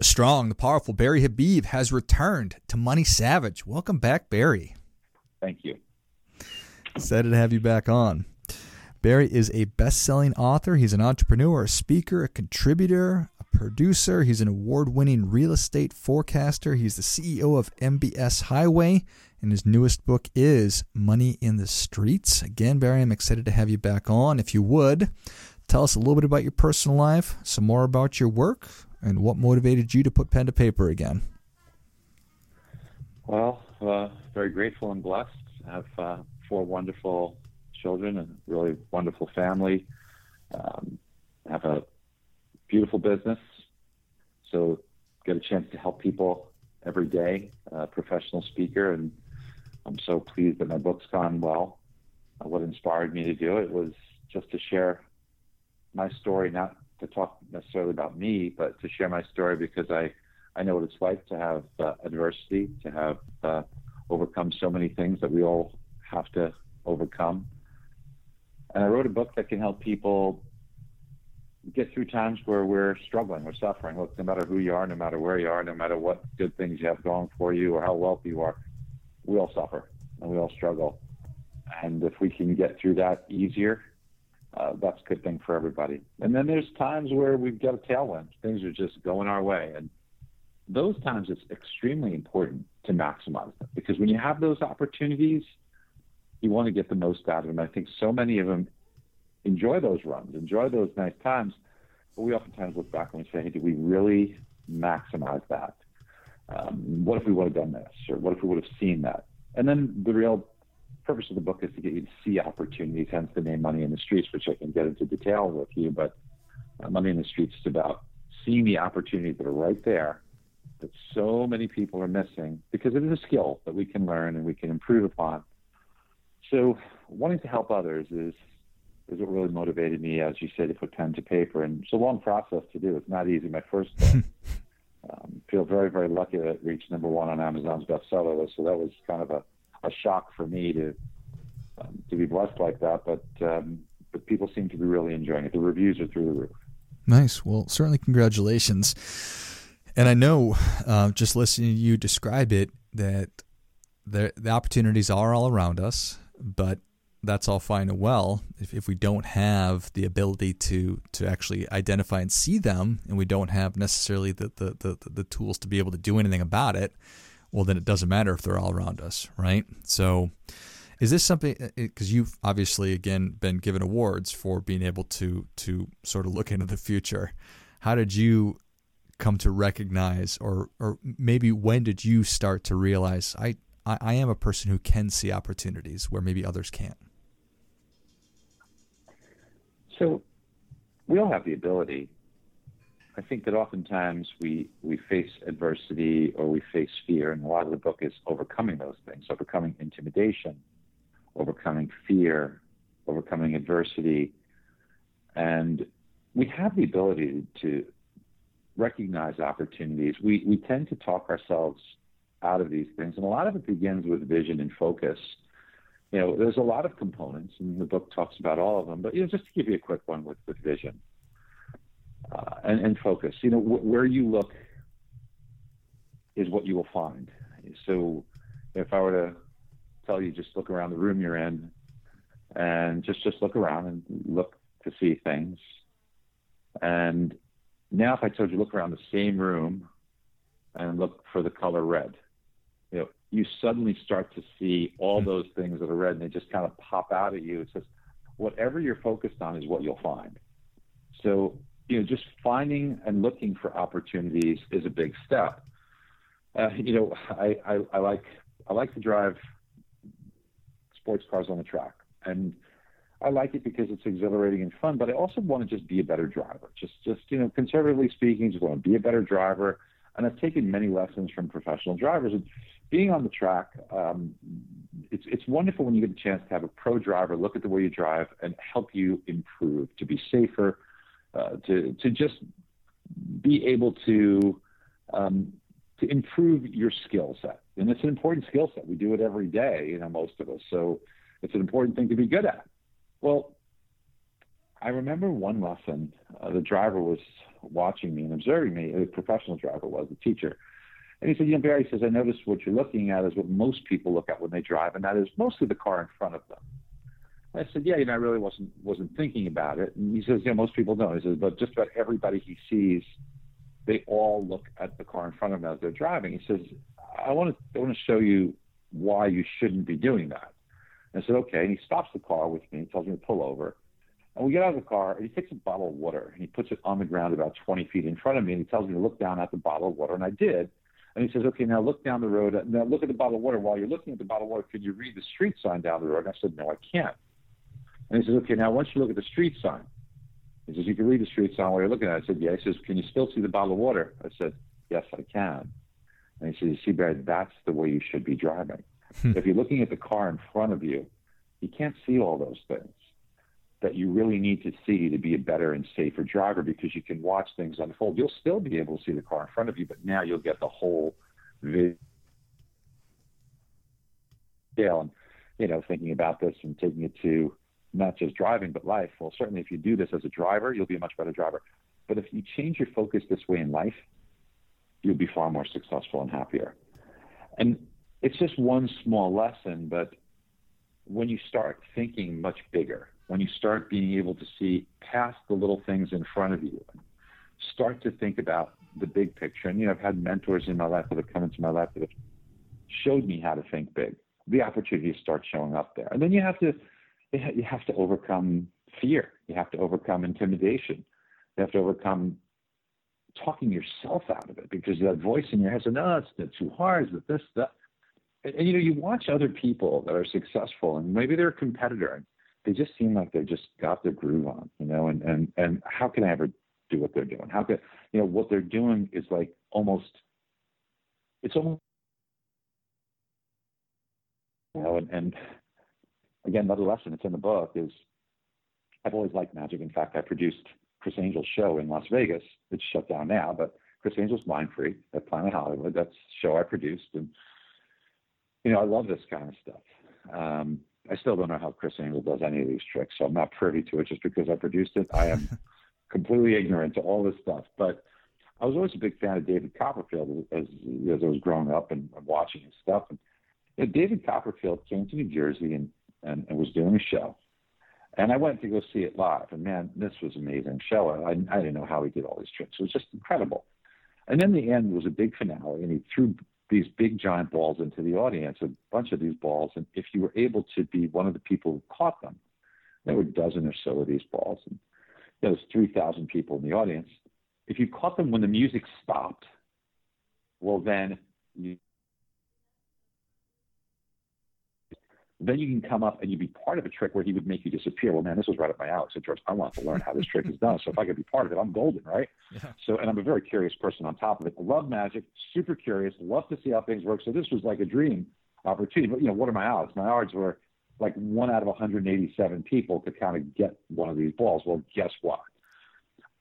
The strong, the powerful Barry Habib has returned to Money Savage. Welcome back, Barry. Thank you. Excited to have you back on. Barry is a best selling author. He's an entrepreneur, a speaker, a contributor, a producer. He's an award winning real estate forecaster. He's the CEO of MBS Highway, and his newest book is Money in the Streets. Again, Barry, I'm excited to have you back on. If you would, tell us a little bit about your personal life, some more about your work, and what motivated you to put pen to paper again? Well, uh, very grateful and blessed. I have uh, four wonderful children and a really wonderful family. Um, have a beautiful business, so get a chance to help people every day. Professional speaker, and I'm so pleased that my book's gone well. Uh, what inspired me to do it was just to share my story, not to talk necessarily about me, but to share my story because I, I know what it's like to have uh, adversity, to have uh, overcome so many things that we all have to overcome. And I wrote a book that can help people get through times where we're struggling, we're suffering. Look, no matter who you are, no matter where you are, no matter what good things you have going for you or how wealthy you are, we all suffer and we all struggle. And if we can get through that easier, uh, that's a good thing for everybody. And then there's times where we've got a tailwind, things are just going our way, and those times it's extremely important to maximize them because when you have those opportunities, you want to get the most out of them. I think so many of them enjoy those runs, enjoy those nice times, but we oftentimes look back and we say, hey, did we really maximize that? Um, what if we would have done this, or what if we would have seen that? And then the real purpose of the book is to get you to see opportunities, hence the name Money in the Streets, which I can get into detail with you. But uh, Money in the Streets is about seeing the opportunities that are right there that so many people are missing because it is a skill that we can learn and we can improve upon. So wanting to help others is is what really motivated me, as you said, to put pen to paper. And it's a long process to do. It's not easy. My first book. um, feel very, very lucky that it reached number one on Amazon's bestseller list. So that was kind of a a shock for me to um, to be blessed like that. But um, but people seem to be really enjoying it. The reviews are through the roof. Nice. Well, certainly congratulations. And I know, uh, just listening to you describe it, that the the opportunities are all around us, but that's all fine and well. If, if we don't have the ability to to actually identify and see them, and we don't have necessarily the the, the, the tools to be able to do anything about it, well, then it doesn't matter if they're all around us, right? So, is this something uh, uh, because you've obviously again been given awards for being able to to sort of look into the future? How did you come to recognize, or or maybe when did you start to realize I I, I am a person who can see opportunities where maybe others can't? So, we all have the ability I think that oftentimes we we face adversity or we face fear, and a lot of the book is overcoming those things, overcoming intimidation, overcoming fear, overcoming adversity, and we have the ability to recognize opportunities. We we tend to talk ourselves out of these things, and a lot of it begins with vision and focus. You know, there's a lot of components, and the book talks about all of them. But you know, just to give you a quick one with with vision uh, and, and, focus. You know, wh- where you look is what you will find. So if I were to tell you just look around the room you're in and just just look around and look to see things. And now if I told you look around the same room and look for the color red, you know, you suddenly start to see all hmm. those things that are red and they just kind of pop out at you. It says whatever you're focused on is what you'll find. So you know, just finding and looking for opportunities is a big step. Uh, you know, I, I, I like I like to drive sports cars on the track, and I like it because it's exhilarating and fun. But I also want to just be a better driver. Just just you know, conservatively speaking, just want to be a better driver. And I've taken many lessons from professional drivers. And being on the track, um, it's it's wonderful when you get a chance to have a pro driver look at the way you drive and help you improve, to be safer, uh, to to just be able to um, to improve your skill set. And it's an important skill set. We do it every day, you know, most of us. So it's an important thing to be good at. Well, I remember one lesson. Uh, the driver was watching me and observing me. A professional driver was a teacher, and he said, "You know, Barry says I noticed what you're looking at is what most people look at when they drive, and that is mostly the car in front of them." I said, "Yeah, you know, I really wasn't wasn't thinking about it." And he says, "Yeah, most people don't." He says, "But just about everybody he sees, they all look at the car in front of them as they're driving." He says, "I want to I want to show you why you shouldn't be doing that." And I said, "Okay." And he stops the car with me, and tells me to pull over. And we get out of the car, and he takes a bottle of water and he puts it on the ground about 20 feet in front of me, and he tells me to look down at the bottle of water, and I did. And he says, "Okay, now look down the road. Now look at the bottle of water. While you're looking at the bottle of water, could you read the street sign down the road?" And I said, "No, I can't." And he says, "Okay, now once you look at the street sign." He says, "You can read the street sign while you're looking at it." I said, "Yeah." He says, "Can you still see the bottle of water?" I said, "Yes, I can." And he says, "You see, Barry, that's the way you should be driving. Hmm. if you're looking at the car in front of you, you can't see all those things." that you really need to see to be a better and safer driver because you can watch things unfold. You'll still be able to see the car in front of you, but now you'll get the whole video. And, you know, thinking about this and taking it to not just driving, but life. Well, certainly if you do this as a driver, you'll be a much better driver. But if you change your focus this way in life, you'll be far more successful and happier. And it's just one small lesson, but when you start thinking much bigger, when you start being able to see past the little things in front of you, start to think about the big picture. And, you know, I've had mentors in my life that have come into my life that have showed me how to think big. The opportunities start showing up there. And then you have to, you have to overcome fear. You have to overcome intimidation. You have to overcome talking yourself out of it because that voice in your head says, no, it's too hard, it's this, that. And, and, you know, you watch other people that are successful and maybe they're a competitor and they just seem like they just got their groove on, you know, and, and, and how can I ever do what they're doing? How could, you know, what they're doing is like almost, it's almost, you know, and, and again, another lesson, it's in the book is I've always liked magic. In fact, I produced Criss Angel's show in Las Vegas. It's shut down now, but Criss Angel's Mind Freak at Planet Hollywood. That's the show I produced. And, you know, I love this kind of stuff. Um, I still don't know how Criss Angel does any of these tricks, so I'm not privy to it just because I produced it. I am completely ignorant to all this stuff. But I was always a big fan of David Copperfield as as I was growing up and, and watching his stuff. And you know, David Copperfield came to New Jersey and, and, and was doing a show. And I went to go see it live. And man, this was amazing show. I, I didn't know how he did all these tricks. It was just incredible. And then the end was a big finale, and he threw these big giant balls into the audience, a bunch of these balls. And if you were able to be one of the people who caught them, there were a dozen or so of these balls. And there was 3,000 people in the audience. If you caught them when the music stopped, well, then you, then you can come up and you'd be part of a trick where he would make you disappear. Well, man, this was right up my alley. So, George, I want to learn how this trick is done. So, if I could be part of it, I'm golden, right? Yeah. So, and I'm a very curious person on top of it. I love magic, super curious, love to see how things work. So, this was like a dream opportunity. But, you know, what are my odds? My odds were like one out of 187 people could kind of get one of these balls. Well, guess what?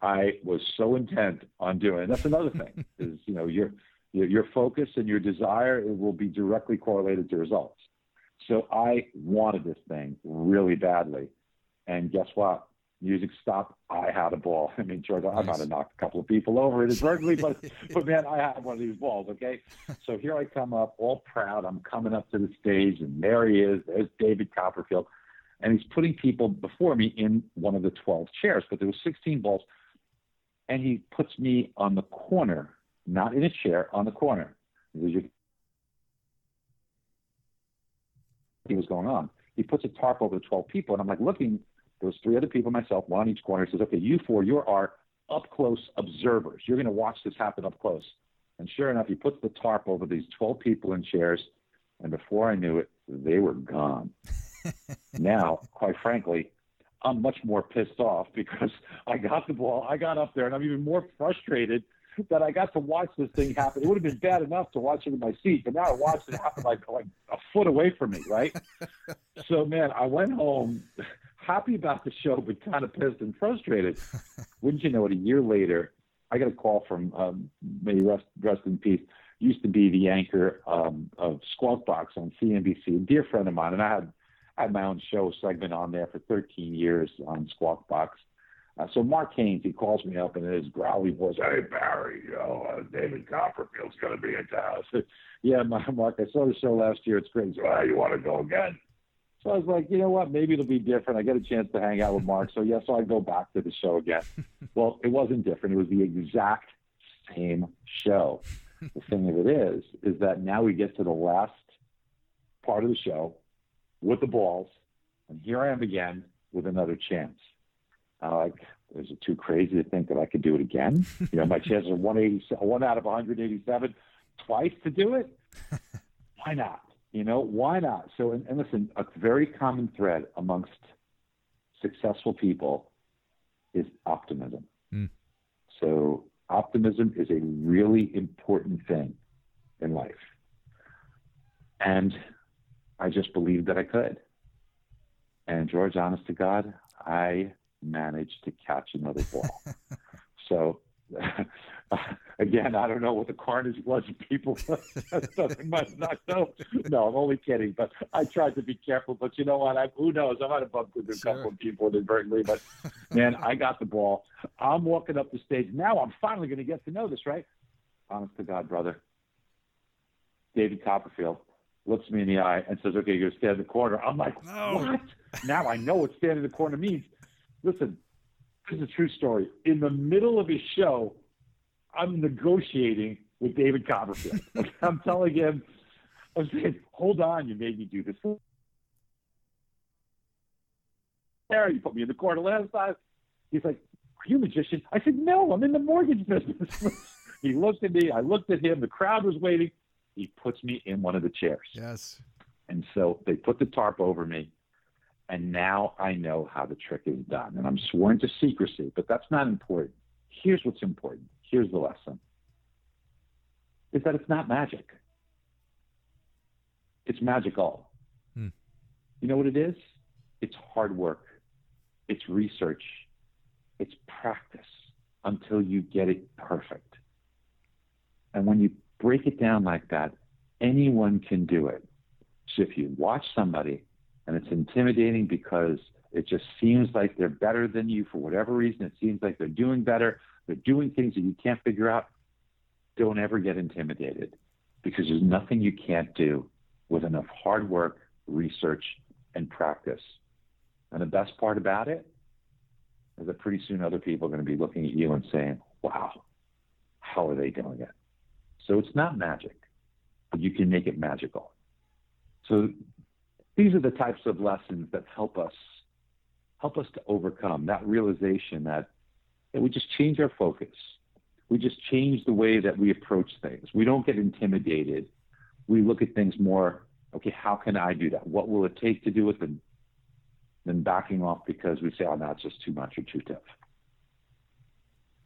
I was so intent on doing. It. That's another thing is you know your your focus and your desire it will be directly correlated to results. So I wanted this thing really badly. And guess what? Music stopped. I had a ball. I mean, George, nice. I might have knocked a couple of people over it inadvertently, but but man, I had one of these balls. Okay, so here I come up, all proud. I'm coming up to the stage, and there he is. There's David Copperfield, and he's putting people before me in one of the 12 chairs. But there was 16 balls, and he puts me on the corner, not in a chair, on the corner. He was going on. He puts a tarp over the 12 people, and I'm like looking. There was three other people, myself, one on each corner. He says, "Okay, you four, you are up close observers. You're going to watch this happen up close." And sure enough, he puts the tarp over these 12 people in chairs, and before I knew it, they were gone. now, quite frankly, I'm much more pissed off because I got the ball, I got up there, and I'm even more frustrated that I got to watch this thing happen. It would have been bad enough to watch it in my seat, but now I watched it happen like like a foot away from me, right? so man, I went home happy about the show, but kind of pissed and frustrated. Wouldn't you know it? A year later, I got a call from um, may rest rest in peace. Used to be the anchor um, of Squawk Box on CNBC, a dear friend of mine, and I had I had my own show segment on there for 13 years on Squawk Box. Uh, so Mark Haines, he calls me up and in his growly voice, "Hey Barry, you know uh, David Copperfield's going to be in town." I said, "Yeah, Mark, I saw the show last year. It's great." So, oh, you want to go again? So I was like, you know what? Maybe it'll be different. I get a chance to hang out with Mark. So yes, yeah, so I go back to the show again. well, it wasn't different. It was the exact same show. the thing of it is, is that now we get to the last part of the show with the balls, and here I am again with another chance. Uh, like, is it too crazy to think that I could do it again? You know, my chances are 180, one out of 187 twice to do it. Why not? You know, why not? So, and, and listen, a very common thread amongst successful people is optimism. Mm. So, optimism is a really important thing in life. And I just believed that I could. And George, honest to God, I managed to catch another ball. so again, I don't know what the carnage was. People must not know. No, I'm only kidding. But I tried to be careful. But you know what? I, who knows? I might have bumped into sure. a couple of people inadvertently. But man, I got the ball. I'm walking up the stage. Now I'm finally going to get to know this, right? Honest to God, brother. David Copperfield looks me in the eye and says, "Okay, you're going to stand in the corner." I'm like, no. "What?" Now I know what standing in the corner means. Listen, this is a true story. In the middle of his show, I'm negotiating with David Copperfield. I'm telling him, I'm saying, hold on, you made me do this. There, you put me in the corner last time. He's like, are you a magician? I said, no, I'm in the mortgage business. he looked at me. I looked at him. The crowd was waiting. He puts me in one of the chairs. Yes. And so they put the tarp over me and now I know how the trick is done. And I'm sworn to secrecy, but that's not important. Here's what's important. Here's the lesson is that it's not magic. It's magical. Hmm. You know what it is? It's hard work. It's research. It's practice until you get it perfect. And when you break it down like that, anyone can do it. So if you watch somebody and it's intimidating because it just seems like they're better than you for whatever reason. It seems like they're doing better. They're doing things that you can't figure out. Don't ever get intimidated because there's nothing you can't do with enough hard work, research, and practice. And the best part about it is that pretty soon other people are going to be looking at you and saying, wow, how are they doing it? So it's not magic, but you can make it magical. So these are the types of lessons that help us help us to overcome that realization that, that we just change our focus. We just change the way that we approach things. We don't get intimidated. We look at things more, okay, how can I do that? What will it take to do it? Than, backing off because we say, oh, no, just too much or too tough.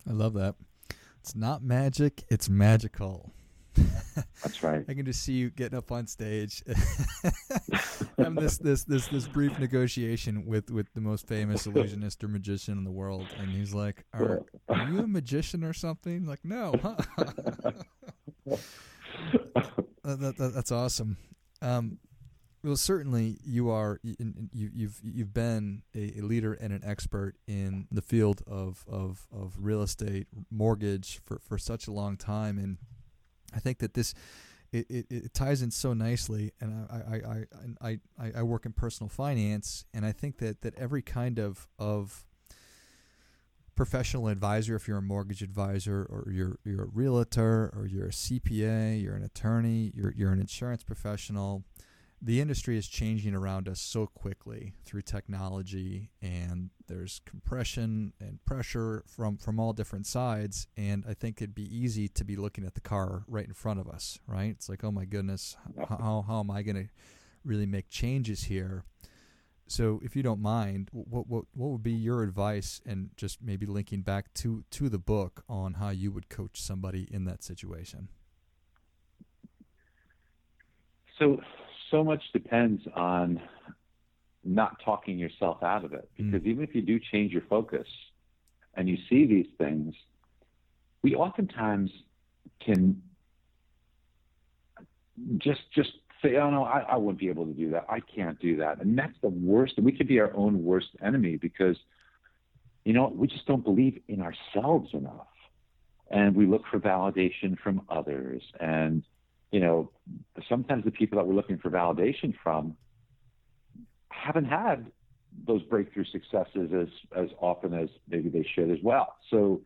I love that. It's not magic, it's magical. That's right. I can just see you getting up on stage, having this this this this brief negotiation with with the most famous illusionist or magician in the world, and he's like, "Are, are you a magician or something?" Like, no. that, that, that, that's awesome. Um, well, certainly you are. You, you've you've been a, leader and an expert in the field of, of, of real estate, mortgage for, for such a long time, and I think that this it, it, it, ties in so nicely and I, I, I, I, I work in personal finance and I think that, that every kind of, of professional advisor, if you're a mortgage advisor or you're, you're a realtor or you're a CPA, you're an attorney, you're, you're an insurance professional, the industry is changing around us so quickly through technology and there's compression and pressure from from all different sides and i think it'd be easy to be looking at the car right in front of us right? It's like oh my goodness how, how am i going to really make changes here? So, if you don't mind, what what what would be your advice, and just maybe linking back to to the book on how you would coach somebody in that situation? So, so much depends on not talking yourself out of it, Mm. because even if you do change your focus and you see these things, we oftentimes can just just say, "Oh no, I, I wouldn't be able to do that. I can't do that," and that's the worst. We could be our own worst enemy because you know we just don't believe in ourselves enough, and we look for validation from others. And you know, sometimes the people that we're looking for validation from haven't had those breakthrough successes as as often as maybe they should as well. So,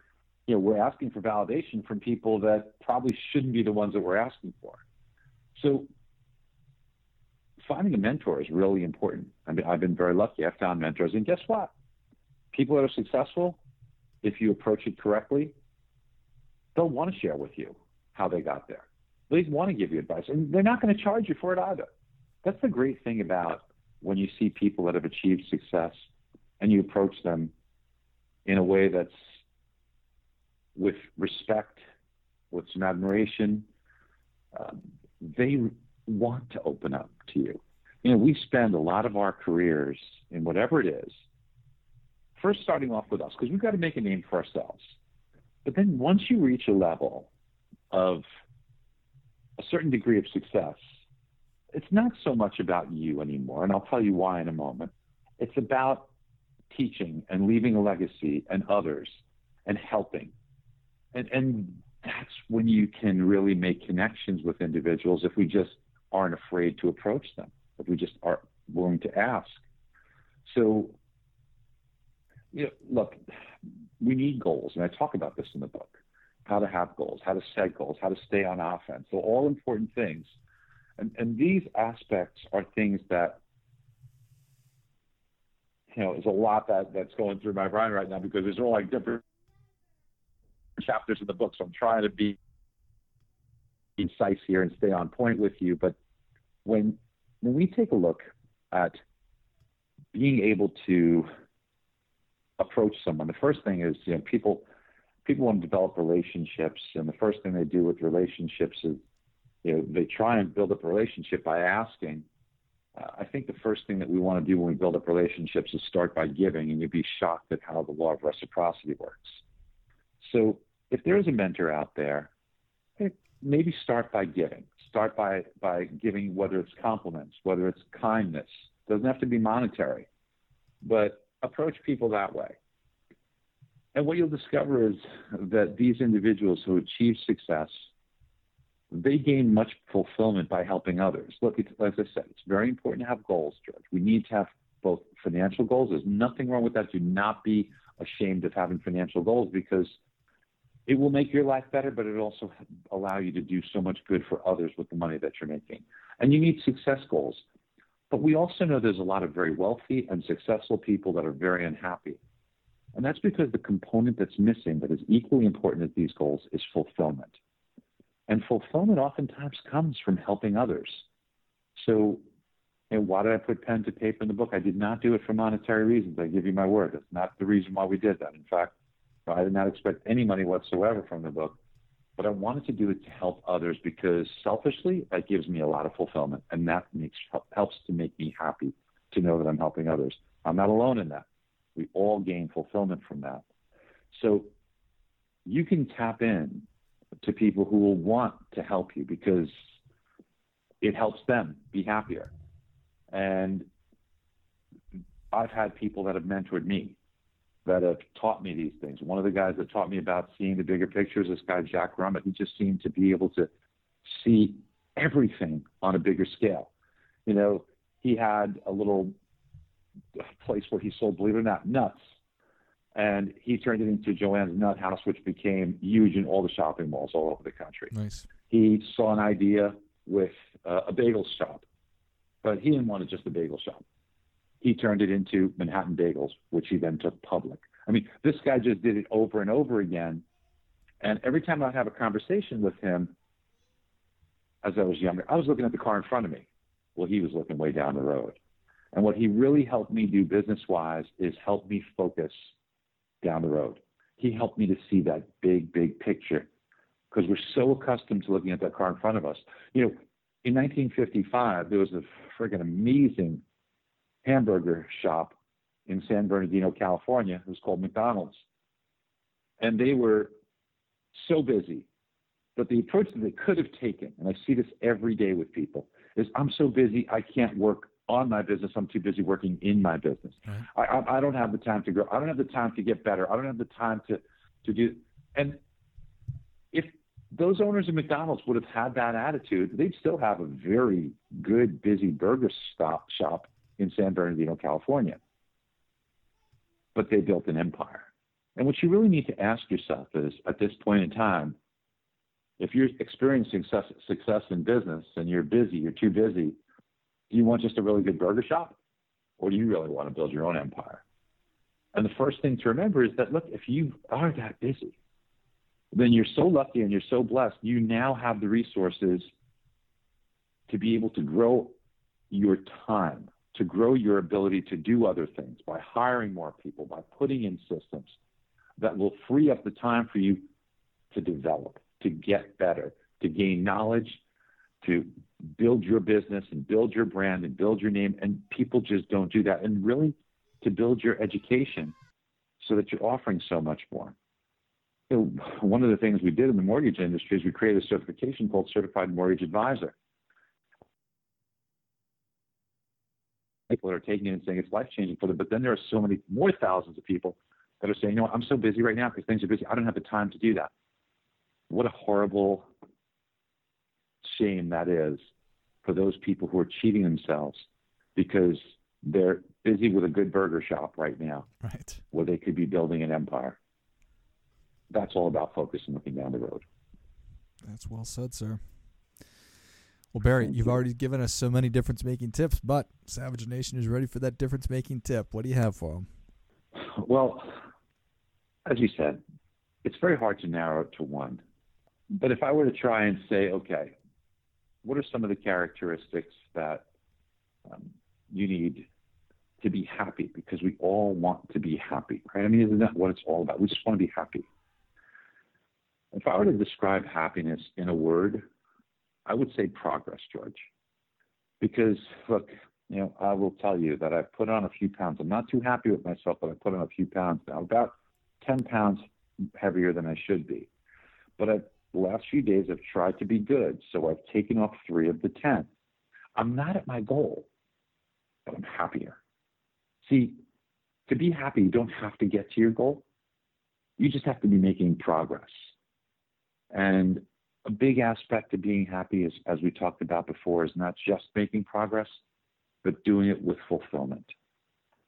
you know, we're asking for validation from people that probably shouldn't be the ones that we're asking for. So, finding a mentor is really important. I mean, I've been very lucky. I've found mentors, and guess what? People that are successful, if you approach it correctly, they'll want to share with you how they got there. They want to give you advice, and they're not going to charge you for it either. That's the great thing about when you see people that have achieved success and you approach them in a way that's with respect, with some admiration, um, they want to open up to you. You know, we spend a lot of our careers in whatever it is, first starting off with us, because we've got to make a name for ourselves. But then once you reach a level of a certain degree of success, it's not so much about you anymore, and I'll tell you why in a moment. It's about teaching and leaving a legacy and others and helping. And, and that's when you can really make connections with individuals if we just aren't afraid to approach them, if we just aren't willing to ask. So, you know, look, we need goals, and I talk about this in the book how to have goals, how to set goals, how to stay on offense. So, all important things. And, and these aspects are things that, you know, there's a lot that, that's going through my mind right now because there's all like different chapters in the book. So I'm trying to be concise here and stay on point with you. But when when we take a look at being able to approach someone, the first thing is, you know, people people want to develop relationships, and the first thing they do with relationships is, you know, they try and build up a relationship by asking. Uh, I think the first thing that we want to do when we build up relationships is start by giving, and you'd be shocked at how the law of reciprocity works. So if there's a mentor out there, maybe start by giving. Start by by giving, whether it's compliments, whether it's kindness. Doesn't have to be monetary, but approach people that way. And what you'll discover is that these individuals who achieve success, they gain much fulfillment by helping others. Look, as I said, it's very important to have goals, George. We need to have both financial goals. There's nothing wrong with that. Do not be ashamed of having financial goals because it will make your life better, but it'll also allow you to do so much good for others with the money that you're making. And you need success goals. But we also know there's a lot of very wealthy and successful people that are very unhappy. And that's because the component that's missing that is equally important as these goals is fulfillment. And fulfillment oftentimes comes from helping others. So, and why did I put pen to paper in the book? I did not do it for monetary reasons. I give you my word. That's not the reason why we did that. In fact, I did not expect any money whatsoever from the book, but I wanted to do it to help others because selfishly, that gives me a lot of fulfillment, and that makes helps to make me happy to know that I'm helping others. I'm not alone in that. We all gain fulfillment from that. So you can tap in to people who will want to help you because it helps them be happier. And I've had people that have mentored me that have taught me these things. One of the guys that taught me about seeing the bigger picture is this guy, Jack Grumet. He just seemed to be able to see everything on a bigger scale. You know, he had a little place where he sold, believe it or not, nuts. And he turned it into Joanne's Nut House, which became huge in all the shopping malls all over the country. Nice. He saw an idea with uh, a bagel shop, but he didn't want it just a bagel shop he turned it into Manhattan Bagels, which he then took public. I mean, this guy just did it over and over again. And every time I'd have a conversation with him, as I was younger, I was looking at the car in front of me. Well, he was looking way down the road. And what he really helped me do business wise is help me focus down the road. He helped me to see that big, big picture because we're so accustomed to looking at that car in front of us. You know, in 1955, there was a friggin' amazing hamburger shop in San Bernardino, California. It was called McDonald's. And they were so busy. But the approach that they could have taken, and I see this every day with people, is I'm so busy, I can't work on my business. I'm too busy working in my business. Right. I, I, I don't have the time to grow. I don't have the time to get better. I don't have the time to, to do. And if those owners of McDonald's would have had that attitude, they'd still have a very good, busy burger stop shop in San Bernardino, California. But they built an empire. And what you really need to ask yourself is at this point in time, if you're experiencing success, success in business and you're busy, you're too busy, do you want just a really good burger shop? Or do you really want to build your own empire? And the first thing to remember is that, look, if you are that busy, then you're so lucky and you're so blessed. You now have the resources to be able to grow your time, to grow your ability to do other things by hiring more people, by putting in systems that will free up the time for you to develop, to get better, to gain knowledge, to build your business and build your brand and build your name. And people just don't do that. And really to build your education so that you're offering so much more. You know, one of the things we did in the mortgage industry is we created a certification called Certified Mortgage Advisor. People are taking it and saying it's life changing for them, but then there are so many more thousands of people that are saying, you know, I'm so busy right now because things are busy. I don't have the time to do that. What a horrible shame that is for those people who are cheating themselves because they're busy with a good burger shop right now, right? Where they could be building an empire. That's all about focus and looking down the road. That's well said, sir. Well, Barry, Thank you've you. already given us so many difference making tips, but Savage Nation is ready for that difference making tip. What do you have for them? Well, as you said, it's very hard to narrow it to one. But if I were to try and say, okay, what are some of the characteristics that um, you need to be happy? Because we all want to be happy, right? I mean, isn't that what it's all about? We just want to be happy. If I were to describe happiness in a word, I would say progress, George. Because, look, you know, I will tell you that I've put on a few pounds. I'm not too happy with myself, but I put on a few pounds now, about 10 pounds heavier than I should be. But I've the last few days I've tried to be good, so I've taken off three of the 10. I'm not at my goal, but I'm happier. See, to be happy, you don't have to get to your goal. You just have to be making progress. And a big aspect of being happy is, as we talked about before, is not just making progress, but doing it with fulfillment.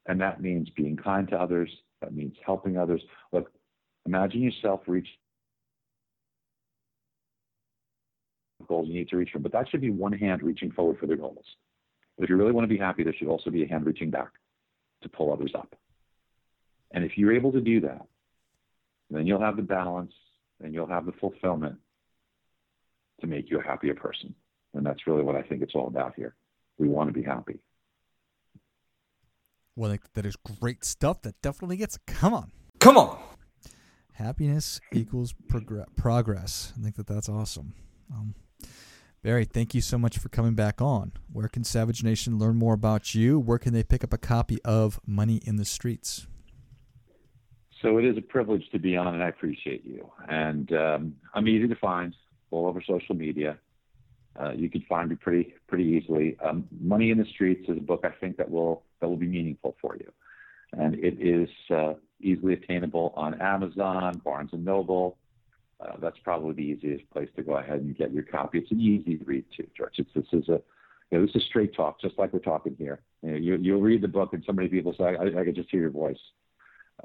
And that means being kind to others. That means helping others. Look, imagine yourself reach goals you need to reach for. But that should be one hand reaching forward for the goals. But if you really want to be happy, there should also be a hand reaching back to pull others up. And if you're able to do that, then you'll have the balance and you'll have the fulfillment to make you a happier person. And that's really what I think it's all about here. We want to be happy. Well, that is great stuff. That definitely gets. Come on. Come on. Happiness equals progress. I think that that's awesome. Um, Barry, thank you so much for coming back on. Where can Savage Nation learn more about you? Where can they pick up a copy of Money in the Streets? So it is a privilege to be on, and I appreciate you. And um, I'm easy to find all over social media. Uh, you can find me pretty pretty easily. Um, Money in the Streets is a book I think that will that will be meaningful for you, and it is uh, easily attainable on Amazon, Barnes and Noble, uh, that's probably the easiest place to go ahead and get your copy. It's an easy read too, George. It's, this is a you know, this is straight talk, just like we're talking here. You you'll read the book, and so many people say, "I, I can just hear your voice."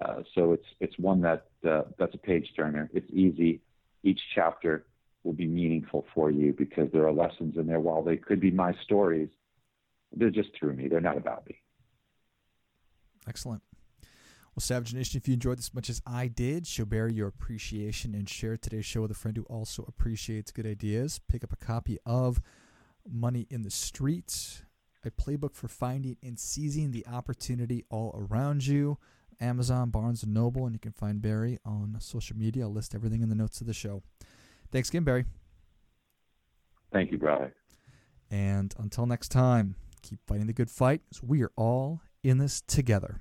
Uh, so it's it's one that uh, that's a page turner. It's easy. Each chapter will be meaningful for you because there are lessons in there. While they could be my stories, they're just through me. They're not about me. Excellent. Well, Savage Nation, if you enjoyed this as much as I did, show Barry your appreciation and share today's show with a friend who also appreciates good ideas. Pick up a copy of Money in the Streets a playbook for finding and seizing the opportunity all around you. Amazon, Barnes and Noble, and you can find Barry on social media. I'll list everything in the notes of the show. Thanks again, Barry. Thank you, brother. And until next time, keep fighting the good fight as we are all in this together.